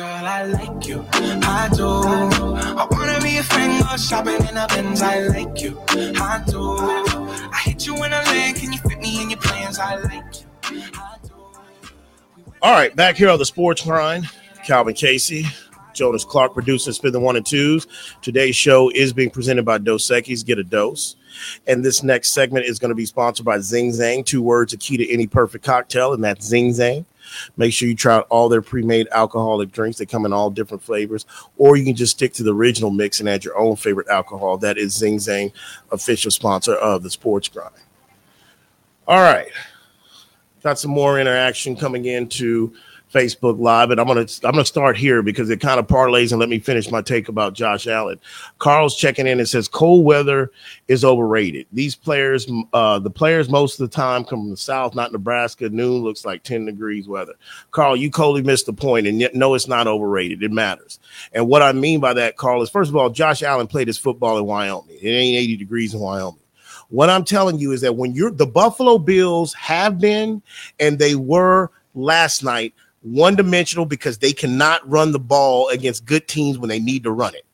girl, I like you. I do. I wanna be a friend, go shopping in a Benz. I like you. I do. I hit you in a lane. Can you fit me in your plans? I like you. All right, back here on the sports grind. Calvin Casey, Jonas Clark producing Spin the One and Twos. Today's show is being presented by Dos Equis. Get a dose. And this next segment is going to be sponsored by Zing Zang. Two words, a key to any perfect cocktail, and that's Zing Zang. Make sure you try out all their pre-made alcoholic drinks. They come in all different flavors, or you can just stick to the original mix and add your own favorite alcohol. That is Zing Zang, official sponsor of the Sports Grind. All right, got some more interaction coming into Facebook Live, and I'm gonna I'm gonna start here because it kind of parlays and let me finish my take about Josh Allen. Carl's checking in and says cold weather is overrated. These players, uh, the players most of the time come from the south, not Nebraska. Noon looks like 10 degrees weather. Carl, you totally missed the point, and yet no, it's not overrated. It matters. And what I mean by that, Carl, is first of all, Josh Allen played his football in Wyoming. It ain't 80 degrees in Wyoming. What I'm telling you is that when you're the Buffalo Bills have been and they were last night one dimensional because they cannot run the ball against good teams when they need to run it.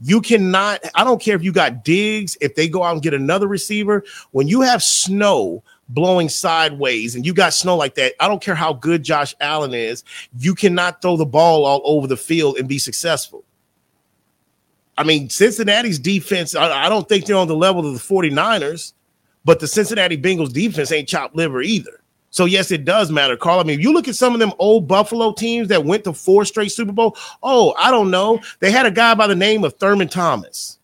You cannot, I don't care if you got Diggs, if they go out and get another receiver, when you have snow blowing sideways and you got snow like that, I don't care how good Josh Allen is, you cannot throw the ball all over the field and be successful. I mean, Cincinnati's defense, I, I don't think they're on the level of the 49ers, but the Cincinnati Bengals defense ain't chopped liver either. So yes, it does matter, Carl. I mean, you look at some of them old Buffalo teams that went to four straight Super Bowl. Oh, I don't know. They had a guy by the name of Thurman Thomas.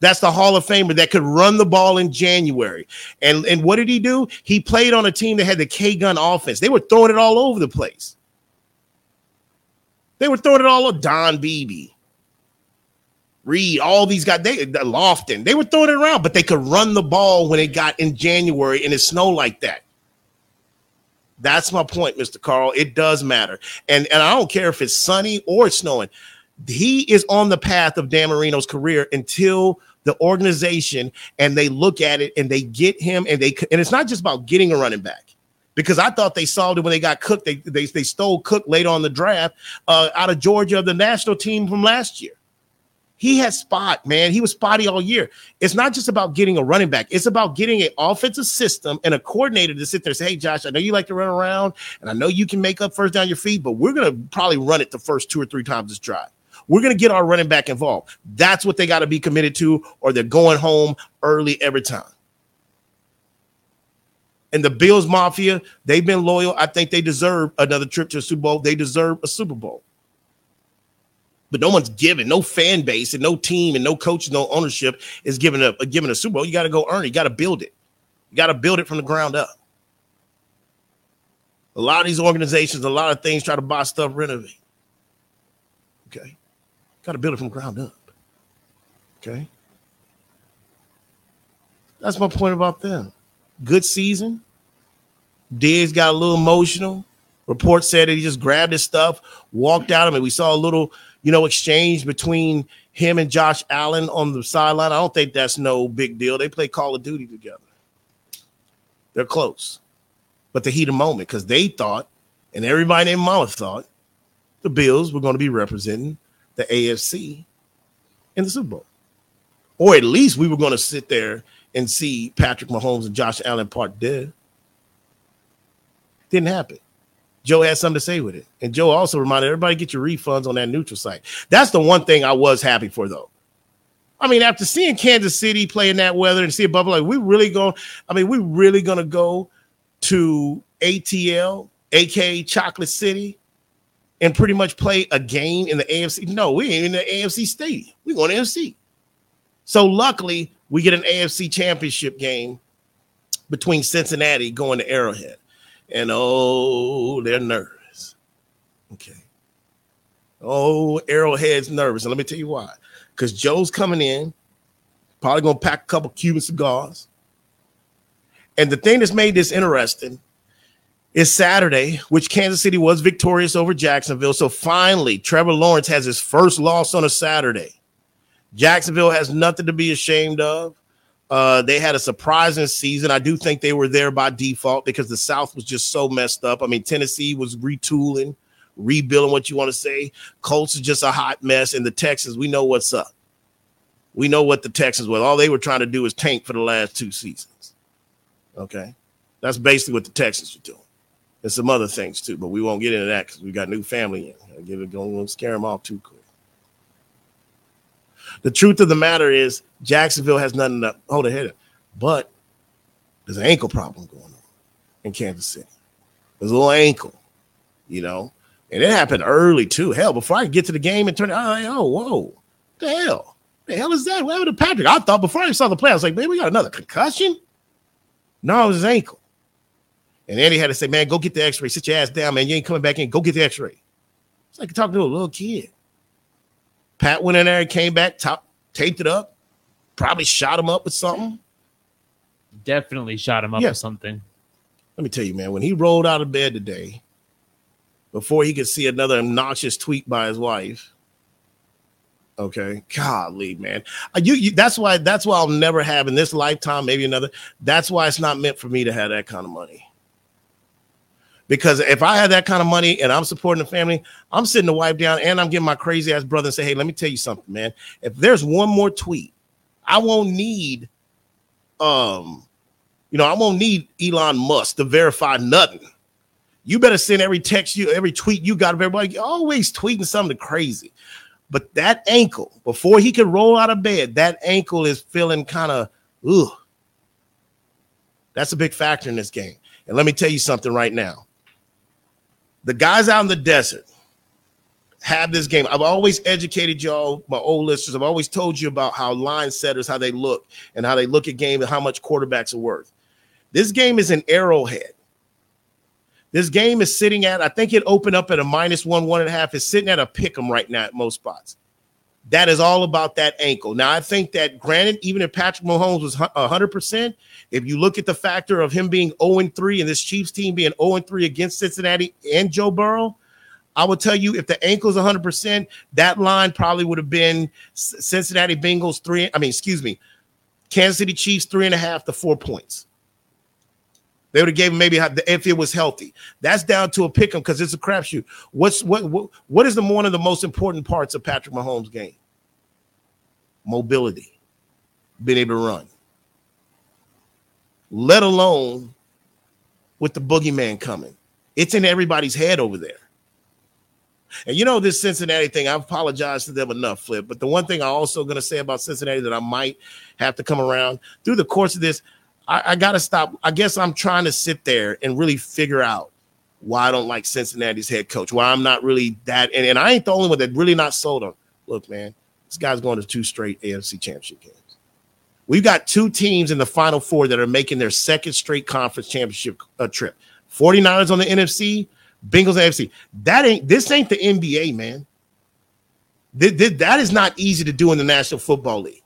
That's the Hall of Famer that could run the ball in January. And, and what did he do? He played on a team that had the K gun offense. They were throwing it all over the place. They were throwing it all over Don Beebe. Reed, all these guys, they Lofton, they were throwing it around, but they could run the ball when it got in January and it snowed like that. That's my point, Mr. Carl. It does matter. And, and I don't care if it's sunny or it's snowing. He is on the path of Dan Marino's career until the organization and they look at it and they get him and they and it's not just about getting a running back because I thought they solved it when they got Cook. They they, they stole Cook late on the draft uh, out of Georgia, of the national team from last year. He had spot, man. He was spotty all year. It's not just about getting a running back. It's about getting an offensive system and a coordinator to sit there and say, Hey, Josh, I know you like to run around and I know you can make up first down your feet, but we're going to probably run it the first two or three times this drive. We're going to get our running back involved. That's what they got to be committed to, or they're going home early every time. And the Bills Mafia, they've been loyal. I think they deserve another trip to a Super Bowl. They deserve a Super Bowl but no one's giving, no fan base and no team and no coach, no ownership is giving a, giving a Super Bowl. You got to go earn it. You got to build it. You got to build it from the ground up. A lot of these organizations, a lot of things try to buy stuff, renovate. Okay. Got to build it from ground up. Okay. That's my point about them. Good season. Diggs got a little emotional. Report said that he just grabbed his stuff, walked out. I mean, we saw a little you know, exchange between him and Josh Allen on the sideline. I don't think that's no big deal. They play Call of Duty together. They're close. But the heat of moment, because they thought, and everybody in Mama thought, the Bills were going to be representing the AFC in the Super Bowl. Or at least we were going to sit there and see Patrick Mahomes and Josh Allen part dead. Didn't happen. Joe had something to say with it. And Joe also reminded everybody get your refunds on that neutral site. That's the one thing I was happy for, though. I mean, after seeing Kansas City play in that weather and see a bubble, like we really going, I mean, we really gonna go to ATL, aka Chocolate City, and pretty much play a game in the AFC. No, we ain't in the AFC stadium. We going to AFC. So luckily, we get an AFC championship game between Cincinnati going to Arrowhead and oh, they're nervous. Okay. Oh, Arrowhead's nervous. And let me tell you why. Because Joe's coming in, probably gonna pack a couple Cuban cigars. And the thing that's made this interesting is Saturday, which Kansas City was victorious over Jacksonville. So finally, Trevor Lawrence has his first loss on a Saturday. Jacksonville has nothing to be ashamed of. Uh, they had a surprising season. I do think they were there by default because the South was just so messed up. I mean, Tennessee was retooling rebuilding what you want to say. Colts is just a hot mess, and the Texans, we know what's up. We know what the Texans were. All they were trying to do is tank for the last two seasons. Okay. That's basically what the Texans are doing. And some other things too, but we won't get into that because we got new family in. I give it going scare them off too quick. The truth of the matter is Jacksonville has nothing to hold ahead of, but there's an ankle problem going on in Kansas City. There's a little ankle, you know, and it happened early too. Hell, before I get to the game and turn it, oh, whoa, the hell, the hell is that? What happened to Patrick? I thought before I saw the play, I was like, man, we got another concussion. No, it was his ankle. And Andy had to say, man, go get the x-ray. Sit your ass down, man. You ain't coming back in. Go get the x-ray. It's like talking to a little kid. Pat went in there and came back, top, taped it up, probably shot him up with something. Definitely shot him up yeah. with something. Let me tell you, man, when he rolled out of bed today, before he could see another obnoxious tweet by his wife, Okay, golly, man. Uh, you, you, that's why that's why I'll never have in this lifetime, maybe another. That's why it's not meant for me to have that kind of money. Because if I had that kind of money and I'm supporting the family, I'm sitting the wife down and I'm getting my crazy ass brother and say, "Hey, let me tell you something, man. If there's one more tweet, I won't need, um, you know, I won't need Elon Musk to verify nothing. You better send every text you, every tweet you got of everybody. You always tweeting something crazy." But that ankle, before he could roll out of bed, that ankle is feeling kind of, ugh. That's a big factor in this game. And let me tell you something right now. The guys out in the desert have this game. I've always educated y'all, my old listeners. I've always told you about how line setters, how they look, and how they look at game and how much quarterbacks are worth. This game is an arrowhead. This game is sitting at, I think it opened up at a minus one, one and a half. It's sitting at a pick 'em right now at most spots. That is all about that ankle. Now, I think that granted, even if Patrick Mahomes was 100%, if you look at the factor of him being 0 3 and this Chiefs team being 0 3 against Cincinnati and Joe Burrow, I will tell you if the ankle is 100%, that line probably would have been Cincinnati Bengals three. I mean, excuse me, Kansas City Chiefs three and a half to four points. They would have gave him maybe if it was healthy. That's down to a pick 'em because it's a crapshoot. What's what, what what is the one of the most important parts of Patrick Mahomes' game? Mobility, being able to run. Let alone with the boogeyman coming. It's in everybody's head over there. And you know this Cincinnati thing, I've apologized to them enough, Flip. But the one thing I'm also going to say about Cincinnati that I might have to come around through the course of this, I, I got to stop. I guess I'm trying to sit there and really figure out why I don't like Cincinnati's head coach, why I'm not really that. And, and I ain't the only one that really not sold on. Look, man, this guy's going to two straight AFC championship games. We've got two teams in the final four that are making their second straight conference championship uh, trip 49ers on the NFC, Bengals AFC. That ain't this ain't the NBA, man. Th- th- that is not easy to do in the National Football League.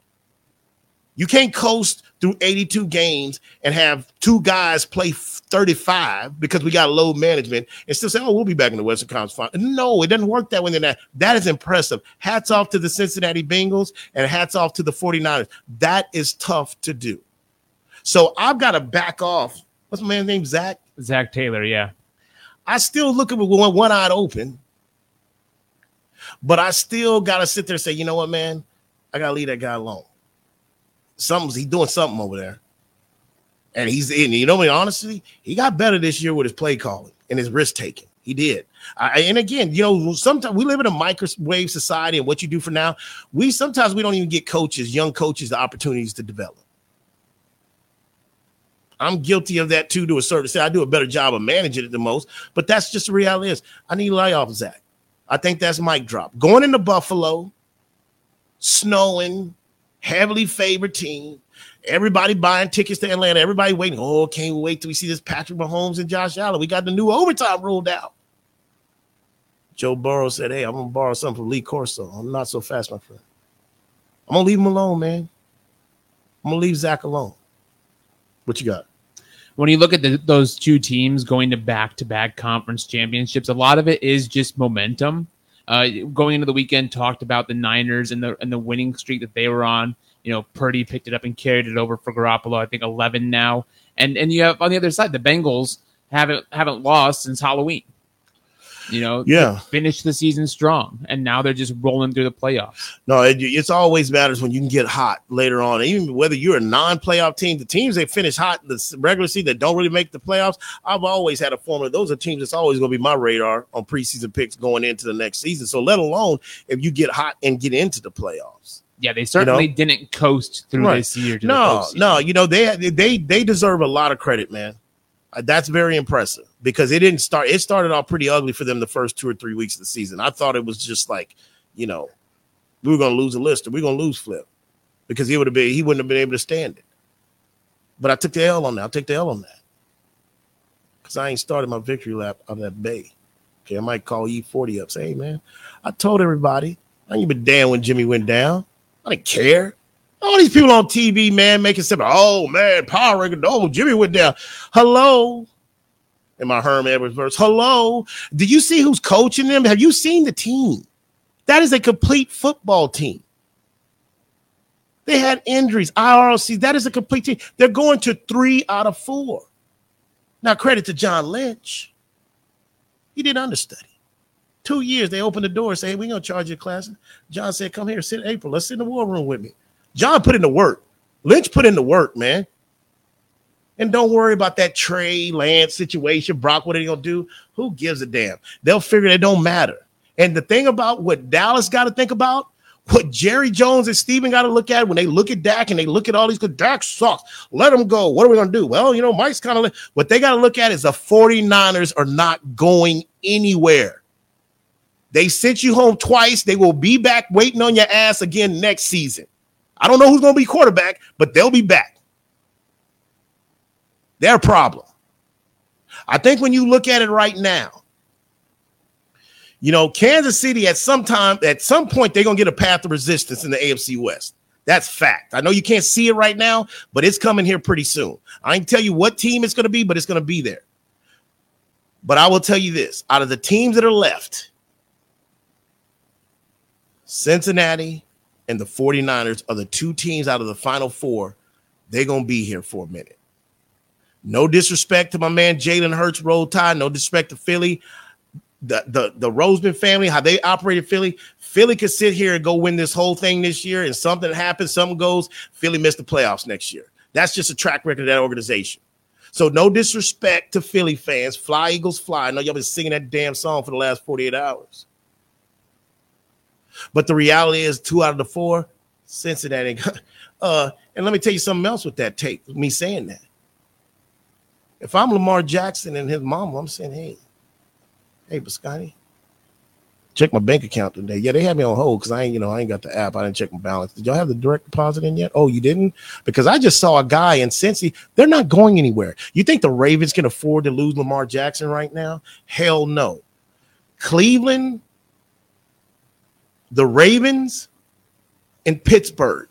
You can't coast through 82 games and have two guys play 35 because we got load management and still say, oh, we'll be back in the Western Conference Final. No, it doesn't work that way. That, that is impressive. Hats off to the Cincinnati Bengals and hats off to the 49ers. That is tough to do. So I've got to back off. What's my man's name? Zac? Zac Taylor, yeah. I still look at it with one, one eye open, but I still got to sit there and say, you know what, man? I got to leave that guy alone something's he doing something over there. And he's in, you know, what? honestly, he got better this year with his play calling and his risk taking. He did. I, and again, you know, sometimes we live in a microwave society, and what you do for now, we sometimes we don't even get coaches, young coaches, the opportunities to develop. I'm guilty of that too, to a certain extent. I do a better job of managing it the most, but that's just the reality is I need to lay off Zac. I think that's mic drop. Going into Buffalo, snowing, heavily favored team. Everybody buying tickets to Atlanta. Everybody waiting. Oh, can't wait till we see this Patrick Mahomes and Josh Allen. We got the new overtime ruled out. Joe Burrow said, Hey, I'm gonna borrow something from Lee Corso. I'm not so fast, my friend. I'm gonna leave him alone, man. I'm gonna leave Zac alone. What you got? When you look at the, those two teams going to back to back conference championships, a lot of it is just momentum uh, going into the weekend, talked about the Niners and the and the winning streak that they were on. You know, Purdy picked it up and carried it over for Garoppolo. I think eleven now, and and you have on the other side the Bengals haven't haven't lost since Halloween. You know, Yeah. finish the season strong, and now they're just rolling through the playoffs. No, it, it's always matters when you can get hot later on. Even whether you're a non-playoff team, the teams that finish hot in the regular season that don't really make the playoffs, I've always had a formula. Those are teams that's always going to be my radar on preseason picks going into the next season. So let alone if you get hot and get into the playoffs. Yeah, they certainly didn't coast through Right. this year. To No, no, you know they they they deserve a lot of credit, man. Uh, That's very impressive because it didn't start. It started off pretty ugly for them the first two or three weeks of the season. I thought it was just like, you know, we were going to lose a list or we are going to lose Flip because he would have been he wouldn't have been able to stand it. But I took the L on that. I'll take the L on that because I ain't started my victory lap of that bay. Okay, I might call E40 up. Say, hey man, I told everybody I ain't been damn when Jimmy went down. I didn't care. All these people on TV, man, making stuff. Oh man, power ranking. Oh, Jimmy went down. Hello. In my Herm Edwards verse. Hello. Do you see who's coaching them? Have you seen the team? That is a complete football team. They had injuries, IRLC. That is a complete team. They're going to three out of four. Now, credit to John Lynch. He did understudy. Two years, they opened the door and say, hey, we're going to charge you a class. John said, come here, sit in April. Let's sit in the war room with me. John put in the work. Lynch put in the work, man. And don't worry about that Trey Lance situation. Brock, what are they gonna do? Who gives a damn? They'll figure it don't matter. And the thing about what Dallas got to think about, what Jerry Jones and Stephen got to look at when they look at Dak and they look at all these good Dak sucks. Let him go. What are we gonna do? Well, you know, Mike's kind of what they got to look at is the 49ers are not going anywhere. They sent you home twice. They will be back waiting on your ass again next season. I don't know who's going to be quarterback, but they'll be back. Their problem. I think when you look at it right now, you know, Kansas City at some time, at some point, they're going to get a path of resistance in the AFC West. That's fact. I know you can't see it right now, but it's coming here pretty soon. I can tell you what team it's going to be, but it's going to be there. But I will tell you this out of the teams that are left, Cincinnati and the 49ers are the two teams out of the final four. They're going to be here for a minute. No disrespect to my man Jalen Hurts, roll tide. No disrespect to Philly. The, the the Roseman family, how they operated Philly. Philly could sit here and go win this whole thing this year, and something happens, something goes. Philly missed the playoffs next year. That's just a track record of that organization. So no disrespect to Philly fans. Fly Eagles fly. I know y'all been singing that damn song for the last 48 hours. But the reality is two out of the four, Cincinnati. Uh, and let me tell you something else with that tape, me saying that. If I'm Lamar Jackson and his mom, I'm saying, hey, hey, Bisciotti, check my bank account today. Yeah, they had me on hold because I ain't, you know, I ain't got the app. I didn't check my balance. Did y'all have the direct deposit in yet? Oh, you didn't? Because I just saw a guy in Cincy. They're not going anywhere. You think the Ravens can afford to lose Lamar Jackson right now? Hell no. Cleveland, the Ravens, and Pittsburgh.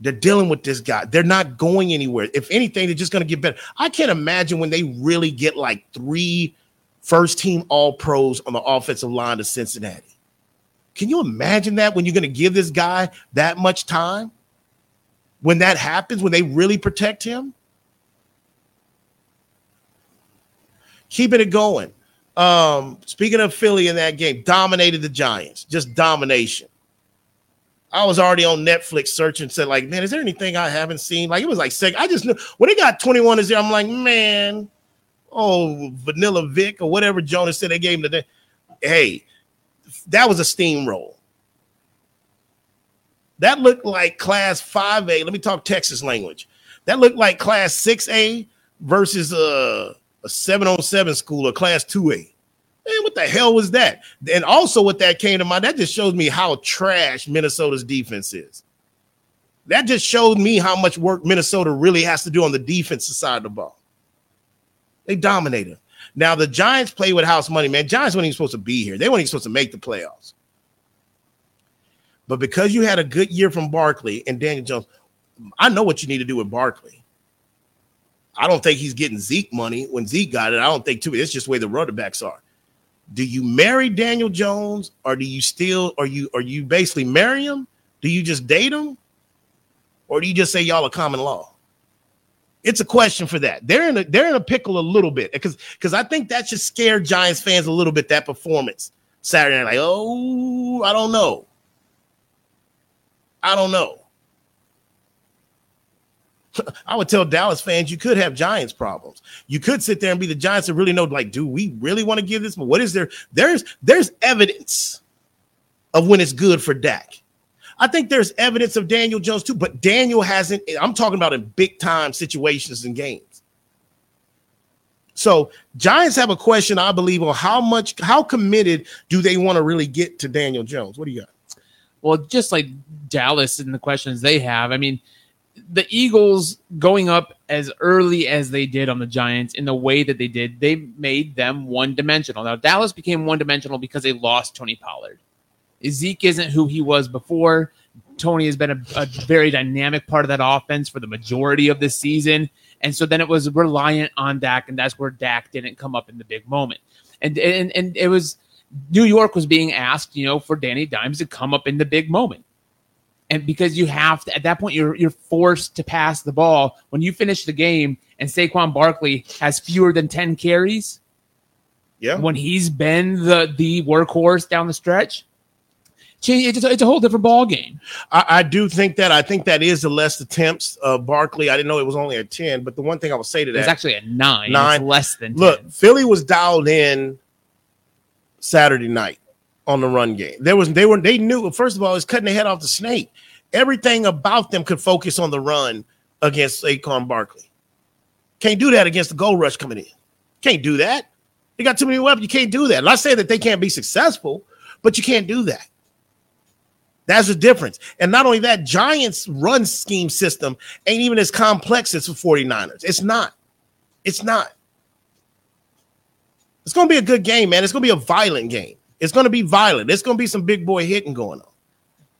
They're dealing with this guy. They're not going anywhere. If anything, they're just going to get better. I can't imagine when they really get like three first team all pros on the offensive line to Cincinnati. Can you imagine that when you're going to give this guy that much time? When that happens, when they really protect him? Keeping it going. Um, speaking of Philly in that game, dominated the Giants, just domination. I was already on Netflix searching, said, like, man, is there anything I haven't seen? Like, it was like sick. I just knew when they got 21 is 0, I'm like, man, oh, Vanilla Vic or whatever Jonas said they gave him today. Hey, that was a steamroll. That looked like class 5A. Let me talk Texas language. That looked like class 6A versus uh, a 7 on 7 school or class 2A. Man, what the hell was that? And also, what that came to mind, that just shows me how trash Minnesota's defense is. That just showed me how much work Minnesota really has to do on the defensive side of the ball. They dominated. Now, the Giants play with house money, man. Giants weren't even supposed to be here. They weren't even supposed to make the playoffs. But because you had a good year from Barkley and Daniel Jones, I know what you need to do with Barkley. I don't think he's getting Zeke money when Zeke got it. I don't think too. It's just the way the running backs are do you marry Daniel Jones or do you still are you are you basically marry him? Do you just date him? Or do you just say y'all are common law? It's a question for that. They're in a they're in a pickle a little bit because because I think that should scare Giants fans a little bit. That performance Saturday night, like oh, I don't know, I don't know. I would tell Dallas fans you could have Giants problems. You could sit there and be the Giants and really know, like, do we really want to give this? But what is there? There's there's evidence of when it's good for Dak. I think there's evidence of Daniel Jones too, but Daniel hasn't. I'm talking about in big time situations and games. So Giants have a question, I believe, on how much, how committed do they want to really get to Daniel Jones? What do you got? Well, just like Dallas and the questions they have, I mean, the Eagles going up as early as they did on the Giants in the way that they did, they made them one dimensional. Now, Dallas became one dimensional because they lost Tony Pollard. Zeke isn't who he was before. Tony has been a, a, very dynamic part of that offense for the majority of the season. And so then it was reliant on Dak, and that's where Dak didn't come up in the big moment. And and and it was New York was being asked, you know, for Danny Dimes to come up in the big moment. And because you have to, at that point, you're you're forced to pass the ball. When you finish the game and Saquon Barkley has fewer than 10 carries, yeah, when he's been the the workhorse down the stretch, it's a, it's a whole different ball game. I, I, do think that. I think that is the less attempts. Uh, Barkley, I didn't know it was only a ten, but the one thing I would say to that, it's actually a nine. Nine it's less than. 10. Look, Philly was dialed in Saturday night on the run game. There was they were they knew first of all, it's cutting the head off the snake. Everything about them could focus on the run against Saquon Barkley. Can't do that against the gold rush coming in. Can't do that. They got too many weapons. You can't do that. Not saying that they can't be successful, but you can't do that. That's the difference. And not only that, Giants' run scheme system ain't even as complex as the 49ers. It's not. It's not. It's going to be a good game, man. It's going to be a violent game. It's going to be violent. It's going to be some big boy hitting going on.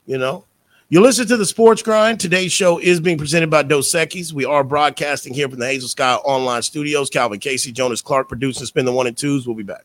You know, you listen to the Sports Grind. Today's show is being presented by Dos Equis. We are broadcasting here from the Hazel Sky Online Studios. Calvin Casey, Jonas Clark producing Spin the One and Twos. We'll be back.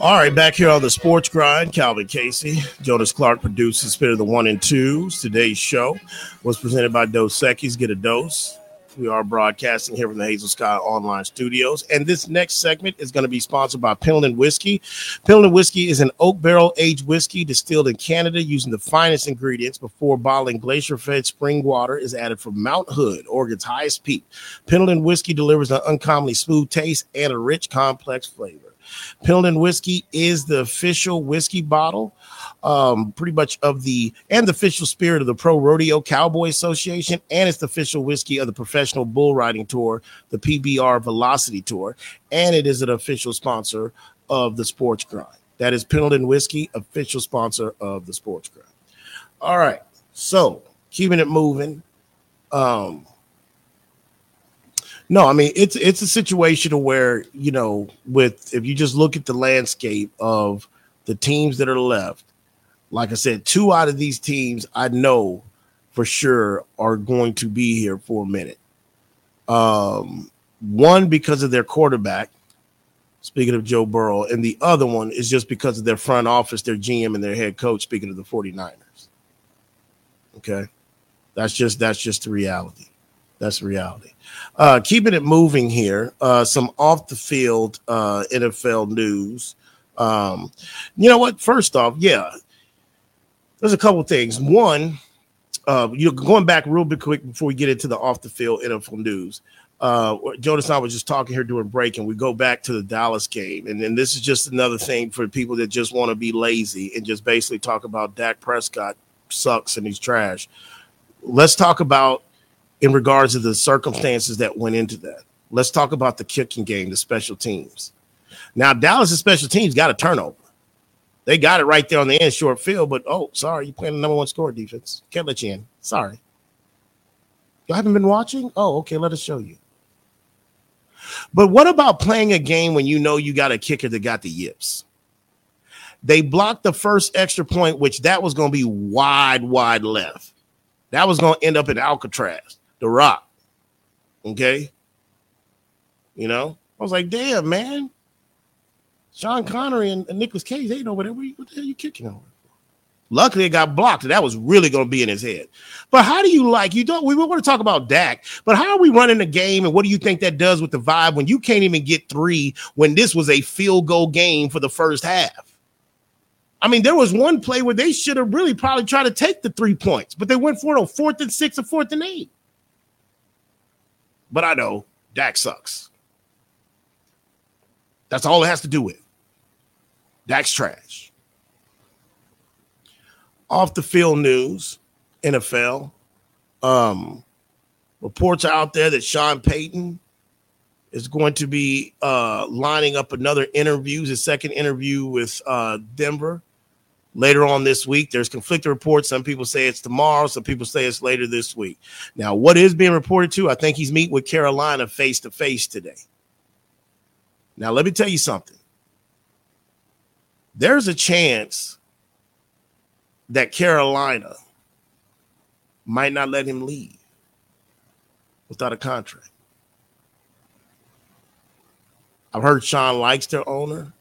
All right, back here on the Sports Grind, Calvin Casey, Jonas Clark produces Spit of the One and Twos. Today's show was presented by Dos Equis. Get a dose. We are broadcasting here from the Hazel Sky Online Studios. And this next segment is going to be sponsored by Pendleton Whiskey. Pendleton Whiskey is an oak barrel aged whiskey distilled in Canada using the finest ingredients before bottling glacier fed spring water is added from Mount Hood, Oregon's highest peak. Pendleton Whiskey delivers an uncommonly smooth taste and a rich, complex flavor. Pendleton Whiskey is the official whiskey bottle um, pretty much of the and the official spirit of the Pro Rodeo Cowboy Association, and it's the official whiskey of the Professional Bull Riding Tour, the PBR Velocity Tour, and it is an official sponsor of the Sports Grind. That is Pendleton Whiskey, official sponsor of the Sports Grind. All right. So keeping it moving. Um, no, I mean it's it's a situation where you know, with if you just look at the landscape of the teams that are left, like I said, two out of these teams I know for sure are going to be here for a minute. Um, one because of their quarterback, speaking of Joe Burrow, and the other one is just because of their front office, their GM and their head coach, speaking of the 49ers. Okay. That's just that's just the reality. That's the reality. Uh, keeping it moving here, uh, some off the field uh, NFL news. Um, you know what? First off, yeah, there's a couple things. One, uh, you know, going back real quick before we get into the off the field NFL news uh, Jonas and I was just talking here during break, and we go back to the Dallas game, and then this is just another thing for people that just want to be lazy and just basically talk about Dak Prescott sucks and he's trash. Let's talk about in regards to the circumstances that went into that. Let's talk about the kicking game, the special teams. Now, Dallas' special teams got a turnover. They got it right there on the end, short field, but oh, sorry, you playing the number one score defense. Can't let you in. Sorry. You haven't been watching? Oh, okay, let us show you. But what about playing a game when you know you got a kicker that got the yips? They blocked the first extra point, which that was going to be wide, wide left. That was going to end up in Alcatraz, the rock. Okay. You know, I was like, damn, man. Sean Connery and, and Nicolas Cage, they know what, what the hell you kicking over? Luckily, it got blocked. That was really going to be in his head. But how do you like you don't? We want to talk about Dak, but how are we running the game, and what do you think that does with the vibe when you can't even get three when this was a field goal game for the first half? I mean, there was one play where they should have really probably tried to take the three points, but they went for it on fourth and six or fourth and eight. But I know Dak sucks. That's all it has to do with. Dak's trash off the field news, NFL. Um, reports are out there that Sean Payton is going to be uh, lining up another interview, his second interview with uh, Denver later on this week. There's conflicting reports. Some people say it's tomorrow, some people say it's later this week. Now, what is being reported to? I think he's meeting with Carolina face to face today. Now, let me tell you something. There's a chance that Carolina might not let him leave without a contract. I've heard Sean likes their owner.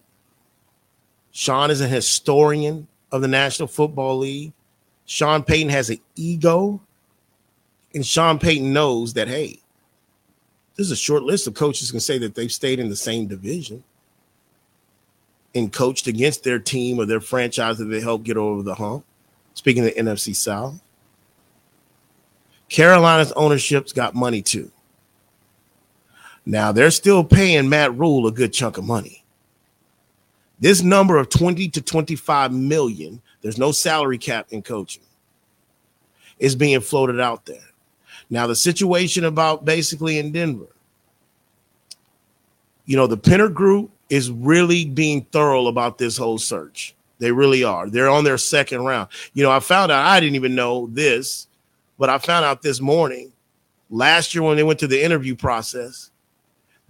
Sean is a historian of the National Football League. Sean Payton has an ego. And Sean Payton knows that, hey, there's a short list of coaches can say that they've stayed in the same division and coached against their team or their franchise that they helped get over the hump. Speaking of the NFC South, Carolina's ownership's got money too. Now they're still paying Matt Rhule a good chunk of money. This number of 20 to 25 million, there's no salary cap in coaching, is being floated out there. Now, the situation about basically in Denver, you know, the Penner Group is really being thorough about this whole search. They really are. They're on their second round. You know, I found out I didn't even know this, but I found out this morning. Last year when they went to the interview process,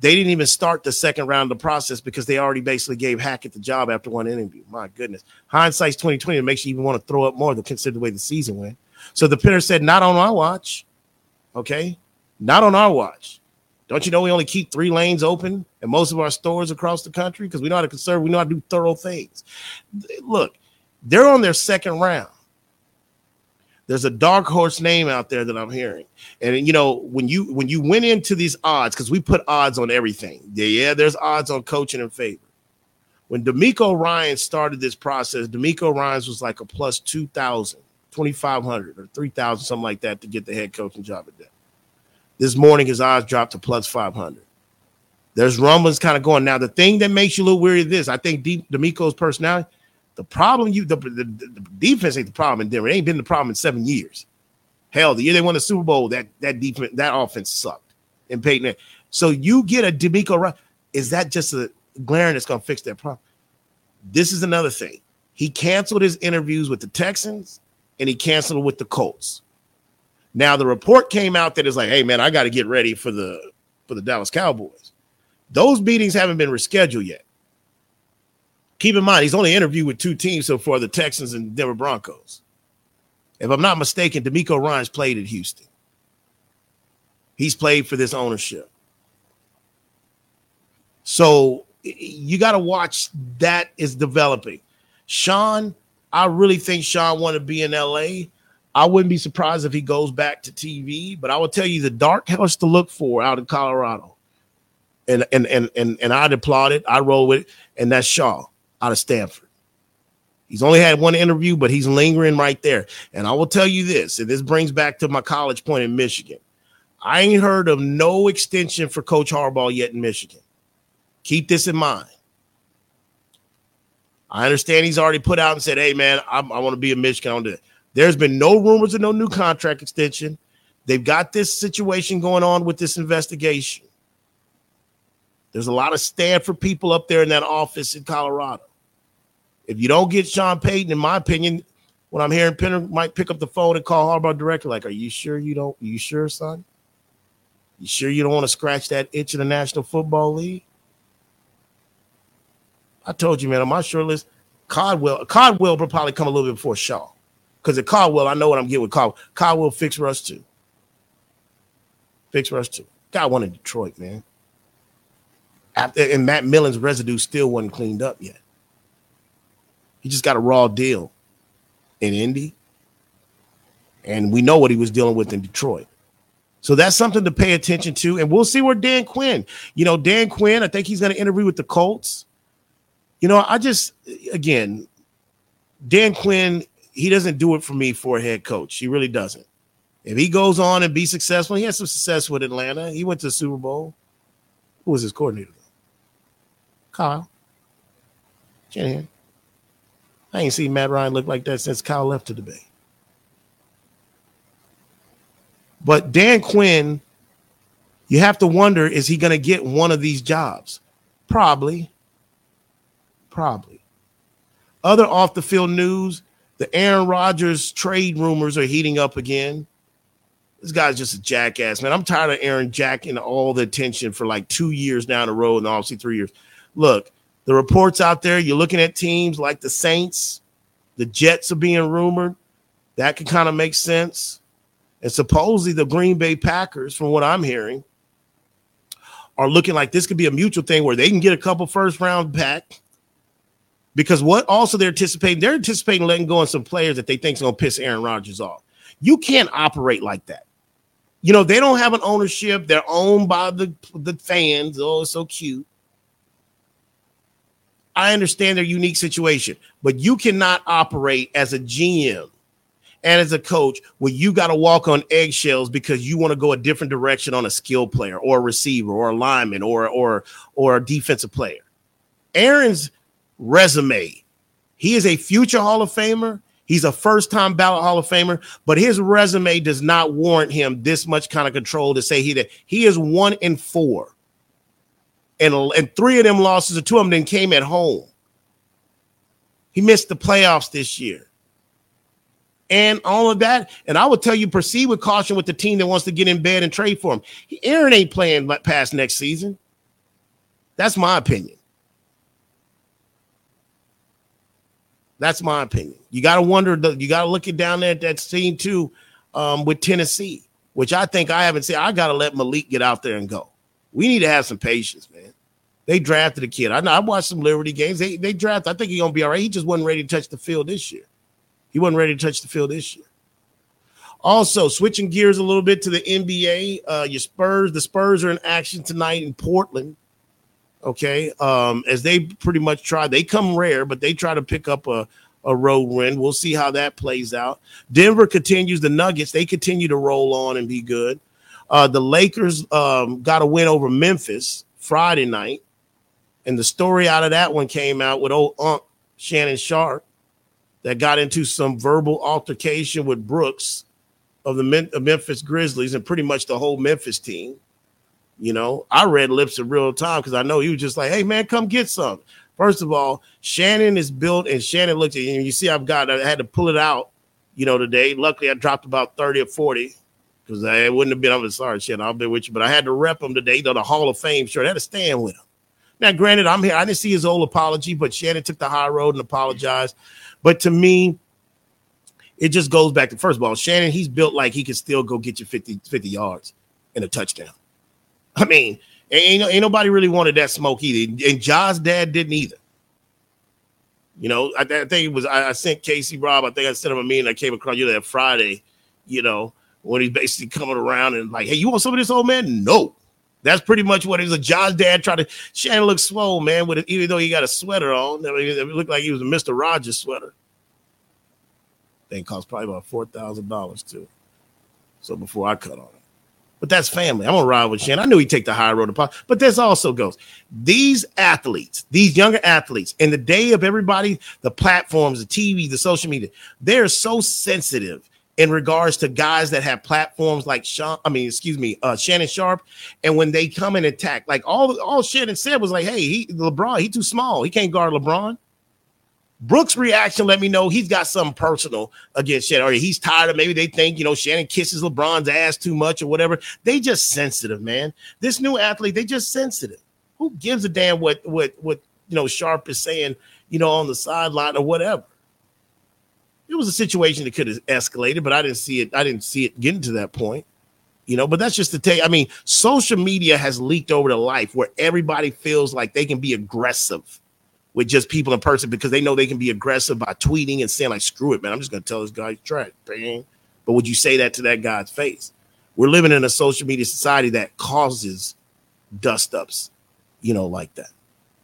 they didn't even start the second round of the process because they already basically gave Hackett the job after one interview. My goodness. Hindsight's 2020. It makes you even want to throw up more to consider the way the season went. So the Penner said, not on our watch. Okay. Not on our watch. Don't you know we only keep three lanes open and most of our stores across the country because we know how to conserve, we know how to do thorough things. Look, they're on their second round. There's a dark horse name out there that I'm hearing, and you know when you when you went into these odds because we put odds on everything. Yeah, yeah, there's odds on coaching in favor. When DeMeco Ryan started this process, DeMeco Ryans was like a plus 2,000, 2,500 or 3,000, something like that to get the head coaching job at Denver. This morning, his odds dropped to plus 500. There's rumblings kind of going. Now, the thing that makes you a little weary of this, I think D- DeMeco's personality, the problem you, the, the, the, defense ain't the problem in Denver. It ain't been the problem in seven years. Hell, the year they won the Super Bowl, that that defense, that offense sucked. And Peyton, so you get a DeMeco, is that just a glaring that's to fix that problem? This is another thing. He canceled his interviews with the Texans and he canceled with the Colts. Now the report came out that is like, hey man, I got to get ready for the for the Dallas Cowboys. Those meetings haven't been rescheduled yet. Keep in mind, he's only interviewed with two teams so far: the Texans and Denver Broncos. If I'm not mistaken, DeMeco Ryans played at Houston. He's played for this ownership. So you got to watch that is developing. Sean, I really think Sean want to be in LA. I wouldn't be surprised if he goes back to TV, but I will tell you the dark house to look for out in Colorado. And and and and, and I'd applaud it. I roll with it, and that's Shaw out of Stanford. He's only had one interview, but he's lingering right there. And I will tell you this, and this brings back to my college point in Michigan. I ain't heard of no extension for Coach Harbaugh yet in Michigan. Keep this in mind. I understand he's already put out and said, "Hey, man, I'm, i want to be a Michigan." On. There's been no rumors of no new contract extension. They've got this situation going on with this investigation. There's a lot of Stanford people up there in that office in Colorado. If you don't get Sean Payton, in my opinion, when I'm hearing Penner might pick up the phone and call Harbaugh directly, like, "Are you sure you don't? Are you sure, son? You sure you don't want to scratch that itch in the National Football League?" I told you, man, on my short list, Caldwell, Caldwell will probably come a little bit before Shaw. Because at Caldwell, I know what I'm getting with Caldwell. Caldwell fix Russ too. Fix Russ too. Guy won in Detroit, man. After, and Matt Millen's residue still wasn't cleaned up yet. He just got a raw deal in Indy. And we know what he was dealing with in Detroit. So that's something to pay attention to. And we'll see where Dan Quinn, you know, Dan Quinn, I think he's going to interview with the Colts. You know, I just, again, Dan Quinn, he doesn't do it for me for a head coach. He really doesn't. If he goes on and be successful, he had some success with Atlanta. He went to the Super Bowl. Who was his coordinator? Kyle. Shanahan. I ain't seen Matt Ryan look like that since Kyle left to the Bay. But Dan Quinn, you have to wonder is he going to get one of these jobs? Probably. Probably. Other off the field news the Aaron Rodgers trade rumors are heating up again. This guy's just a jackass, man. I'm tired of Aaron jacking all the attention for like two years down the road and obviously three years. Look, the reports out there, you're looking at teams like the Saints, the Jets are being rumored. That could kind of make sense. And supposedly the Green Bay Packers, from what I'm hearing, are looking like this could be a mutual thing where they can get a couple first round back. Because what also they're anticipating, they're anticipating letting go of some players that they think is going to piss Aaron Rodgers off. You can't operate like that. You know, they don't have an ownership, they're owned by the, the fans. Oh, it's so cute. I understand their unique situation, but you cannot operate as a GM and as a coach where you got to walk on eggshells because you want to go a different direction on a skill player or a receiver or a lineman or or or a defensive player. Aaron's resume, he is a future Hall of Famer. He's a first time ballot Hall of Famer, but his resume does not warrant him this much kind of control to say he that he is one in four and, and three of them losses, or two of them then came at home. He missed the playoffs this year. And all of that. And I would tell you, proceed with caution with the team that wants to get in bed and trade for him. Aaron ain't playing past next season. That's my opinion. That's my opinion. You got to wonder, you got to look it down there at that scene too um, with Tennessee, which I think I haven't seen. I got to let Malik get out there and go. We need to have some patience, man. They drafted a kid. I know I watched some Liberty games. They they drafted. I think he's gonna be all right. He just wasn't ready to touch the field this year. He wasn't ready to touch the field this year. Also, switching gears a little bit to the NBA, uh, your Spurs. The Spurs are in action tonight in Portland. Okay, um, as they pretty much try, they come rare, but they try to pick up a a road win. We'll see how that plays out. Denver continues. The Nuggets they continue to roll on and be good. Uh, the Lakers um, got a win over Memphis Friday night, and the story out of that one came out with old Unc Shannon Sharpe that got into some verbal altercation with Brooks of the Memphis Grizzlies and pretty much the whole Memphis team. You know, I read lips in real time because I know he was just like, "Hey man, come get some." First of all, Shannon is built, and Shannon looks at you. You see, I've got, I had to pull it out, you know, today. Luckily, I dropped about 30 or 40 because I wouldn't have been, I'm sorry, Shannon, I'll be with you, but I had to rep him today, know, the Hall of Fame shirt. I had to stand with him. Now, granted, I'm here. I didn't see his old apology, but Shannon took the high road and apologized. But to me, it just goes back to first of all, Shannon, he's built like he can still go get you 50, 50 yards and a touchdown. I mean, ain't, ain't nobody really wanted that smoke either. And Ja's dad didn't either. You know, I, I think it was I, I, sent Casey Rob. I think I sent him a meeting. I came across you that Friday. You know, when he's basically coming around and like, hey, you want some of this old man? No. That's pretty much what it is. A John's dad tried to. Shannon looked swole, man. With it, even though he got a sweater on, I mean, it looked like he was a Mister Rogers sweater. Thing cost probably about four thousand dollars too. So before I cut on it, but that's family. I'm gonna ride with Shannon. I knew he'd take the high road to pop. But this also goes. These athletes, these younger athletes, in the day of everybody, the platforms, the TV, the social media, they're so sensitive in regards to guys that have platforms like Sean, I mean, excuse me, uh, Shannon Sharpe, and when they come and attack, like all all Shannon said was like, "Hey, he LeBron, he too small, he can't guard LeBron." Brooks' reaction let me know he's got something personal against Shannon, or he's tired of maybe they think you know Shannon kisses LeBron's ass too much or whatever. They just sensitive, man. This new athlete, they just sensitive. Who gives a damn what what what you know Sharpe is saying, you know, on the sideline or whatever? It was a situation that could have escalated, but I didn't see it. I didn't see it getting to that point, you know. But that's just to take. I mean, social media has leaked over to life where everybody feels like they can be aggressive with just people in person because they know they can be aggressive by tweeting and saying like, "Screw it, man! I'm just going to tell this guy he's trash." But would you say that to that guy's face? We're living in a social media society that causes dust ups, you know, like that.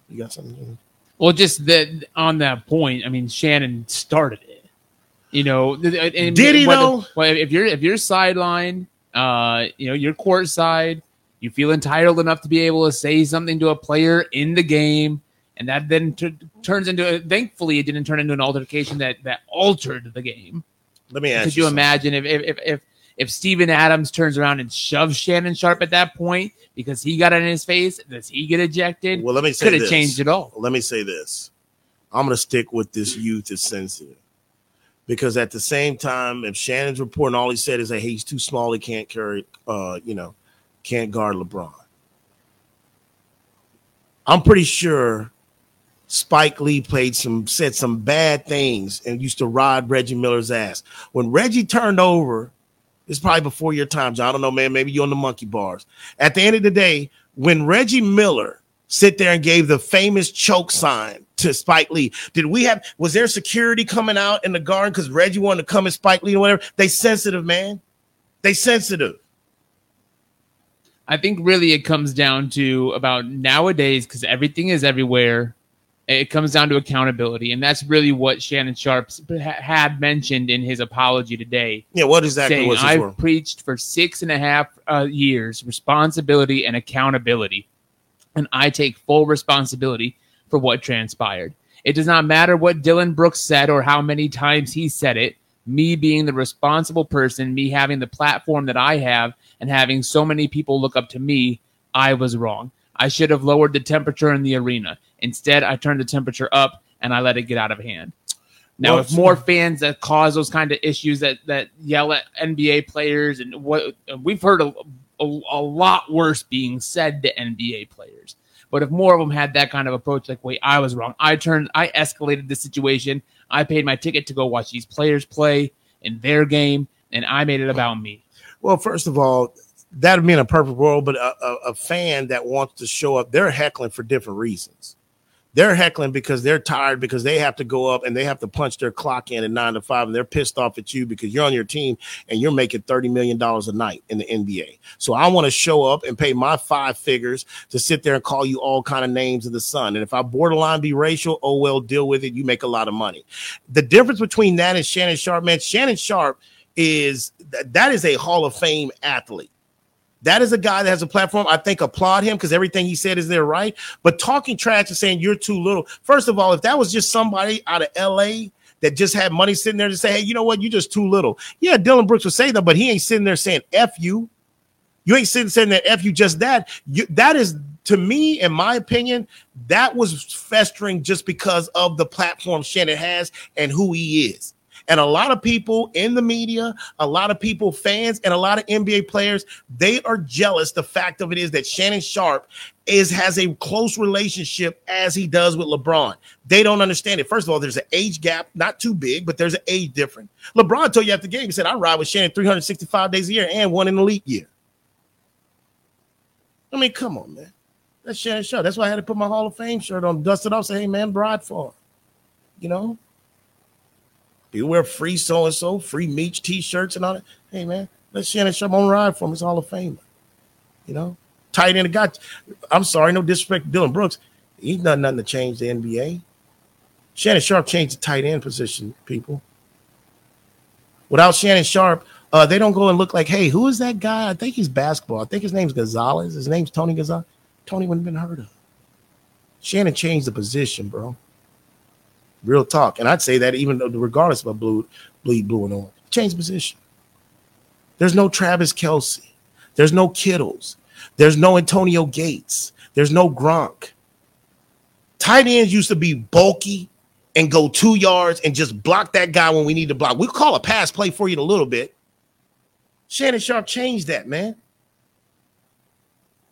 You got something? Well, just that on that point, I mean, Shannon started it. You know, and did he whether, Well, if you're if you're sideline, uh, you know, you're court side, you feel entitled enough to be able to say something to a player in the game, and that then t- turns into. A, Thankfully, it didn't turn into an altercation that that altered the game. Let me ask. Could you, you imagine if if if if Steven Adams turns around and shoves Shannon Sharpe at that point because he got it in his face, does he get ejected? Well, let me say could have changed it all. Let me say this: I'm going to stick with this youth is sensitive because at the same time, if Shannon's reporting, all he said is that hey, he's too small, he can't carry, uh, you know, can't guard LeBron. I'm pretty sure Spike Lee played some, said some bad things and used to ride Reggie Miller's ass. When Reggie turned over, it's probably before your time, John. I don't know, man. Maybe you're on the monkey bars. At the end of the day, when Reggie Miller sit there and gave the famous choke sign to Spike Lee. Did we have was there security coming out in the garden because Reggie wanted to come and Spike Lee or whatever? They sensitive, man. They sensitive. I think really it comes down to about nowadays because everything is everywhere. It comes down to accountability, and that's really what Shannon Sharpe had mentioned in his apology today. Yeah, what exactly saying, was I've for? preached for six and a half uh, years responsibility and accountability and I take full responsibility for what transpired. It does not matter what Dillon Brooks said or how many times he said it. Me being the responsible person, me having the platform that I have, and having so many people look up to me, I was wrong. I should have lowered the temperature in the arena. Instead, I turned the temperature up and I let it get out of hand. Now, well, if more fans that cause those kind of issues that that yell at NBA players and what we've heard a, a, a, lot worse being said to NBA players. But if more of them had that kind of approach, like, wait, I was wrong. I turned, I escalated the situation. I paid my ticket to go watch these players play in their game, and I made it about me. Well, first of all, that would be in a perfect world, but a, a, a fan that wants to show up, they're heckling for different reasons. They're heckling because they're tired because they have to go up and they have to punch their clock in at nine to five, and they're pissed off at you because you're on your team and you're making thirty million dollars a night in the NBA. So I want to show up and pay my five figures to sit there and call you all kind of names of the sun. And if I borderline be racial, oh well, deal with it. You make a lot of money. The difference between that and Shannon Sharpe, man, Shannon Sharpe is that is a Hall of Fame athlete. That is a guy that has a platform. I think applaud him because everything he said is there right. But talking trash and saying you're too little. First of all, if that was just somebody out of LA that just had money sitting there to say, hey, you know what, you're just too little. Yeah, Dillon Brooks would say that, but he ain't sitting there saying F you. You ain't sitting, saying that F you just that. You, that is to me, in my opinion, that was festering just because of the platform Shannon has and who he is. And a lot of people in the media, a lot of people, fans, and a lot of NBA players, they are jealous. The fact of it is that Shannon Sharpe is has a close relationship as he does with LeBron. They don't understand it. First of all, there's an age gap, not too big, but there's an age difference. LeBron told you after the game, he said, I ride with Shannon 365 days a year and one in the league year. I mean, come on, man. That's Shannon Sharpe. That's why I had to put my Hall of Fame shirt on, dust it off, say, hey man, bride for. You know? You wear free so and so, free Meech t-shirts and all that. Hey man, let Shannon Sharpe on ride for him. He's Hall of Famer. You know, tight end got. I'm sorry, no disrespect to Dillon Brooks. He's done nothing to change the NBA. Shannon Sharpe changed the tight end position, people. Without Shannon Sharpe, uh, they don't go and look like, hey, who is that guy? I think he's basketball. I think his name's Gonzalez. His name's Tony Gonzalez. Tony wouldn't have been heard of. Shannon changed the position, bro. Real talk. And I'd say that even regardless of a blue, bleed blue and orange, change position. There's no Travis Kelce. There's no Kittles. There's no Antonio Gates. There's no Gronk. Tight ends used to be bulky and go two yards and just block that guy when we need to block. We'll call a pass play for you in a little bit. Shannon Sharpe changed that, man.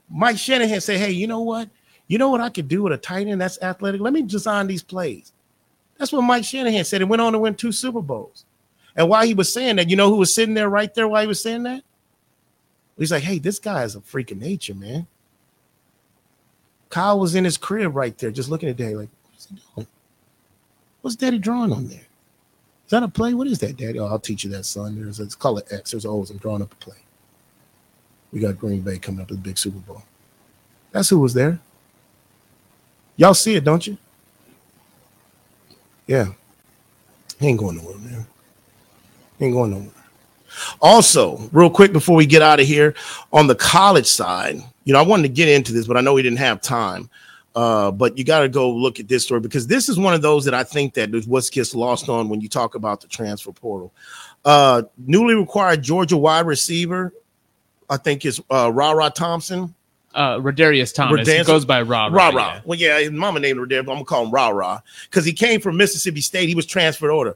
Mike Shanahan said, Hey, you know what? You know what I could do with a tight end that's athletic? Let me design these plays. That's what Mike Shanahan said. He went on to win two Super Bowls. And while he was saying that, you know who was sitting there right there while he was saying that? He's like, hey, this guy is a freak of nature, man. Kyle was in his crib right there, just looking at Daddy, like, what's he doing? What's Daddy drawing on there? Is that a play? What is that, Daddy? Oh, I'll teach you that, son. There's a, it's called an X. There's O's. I'm drawing up a play. We got Green Bay coming up with a big Super Bowl. That's who was there. Y'all see it, don't you? Yeah. He ain't going nowhere, man. He ain't going nowhere. Also, real quick before we get out of here, on the college side, you know, I wanted to get into this, but I know we didn't have time. Uh, but you got to go look at this story because this is one of those that I think that what gets lost on when you talk about the transfer portal. Uh, newly required Georgia wide receiver, I think is uh, Ra Ra Thompson uh Rodarius Thomas. Rodarius, goes by Ra Ra. Well, yeah, his mama named Rodarius, but I'm gonna call him Ra Ra because he came from Mississippi State. He was transferred order.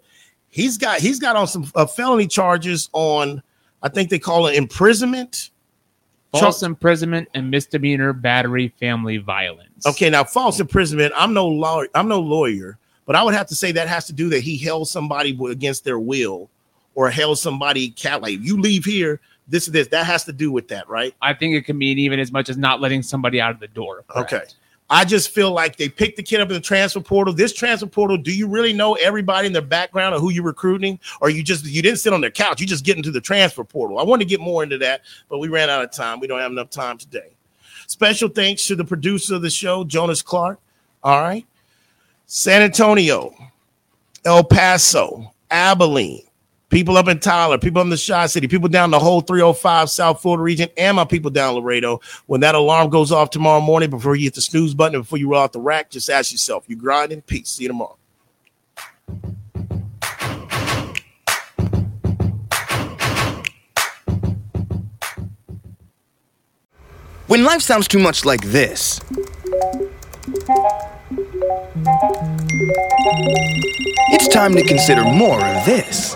He's got he's got on some uh, felony charges on I think they call it imprisonment. False imprisonment and misdemeanor battery family violence. Okay, now false imprisonment. I'm no lawyer. I'm no lawyer, but I would have to say that has to do that he held somebody against their will, or held somebody cat like you leave here, this is this that has to do with that, right? I think it can mean even as much as not letting somebody out of the door. Correct? Okay. I just feel like they picked the kid up in the transfer portal. This transfer portal, do you really know everybody in their background or who you're recruiting? Or you just you didn't sit on their couch, you just get into the transfer portal. I want to get more into that, but we ran out of time. We don't have enough time today. Special thanks to the producer of the show, Jonas Clark. All right. San Antonio, El Paso, Abilene, people up in Tyler, people in the Chi City, people down the whole 305 South Florida region, and my people down Laredo. When that alarm goes off tomorrow morning, before you hit the snooze button, before you roll out the rack, just ask yourself, you grinding? peace. See you tomorrow. When life sounds too much like this, it's time to consider more of this.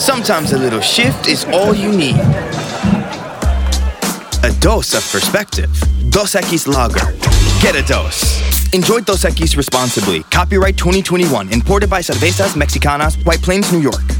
Sometimes a little shift is all you need. A dose of perspective. Dos Equis Lager. Get a dose. Enjoy Dos Equis responsibly. Copyright 2021. Imported by Cervezas Mexicanas, White Plains, New York.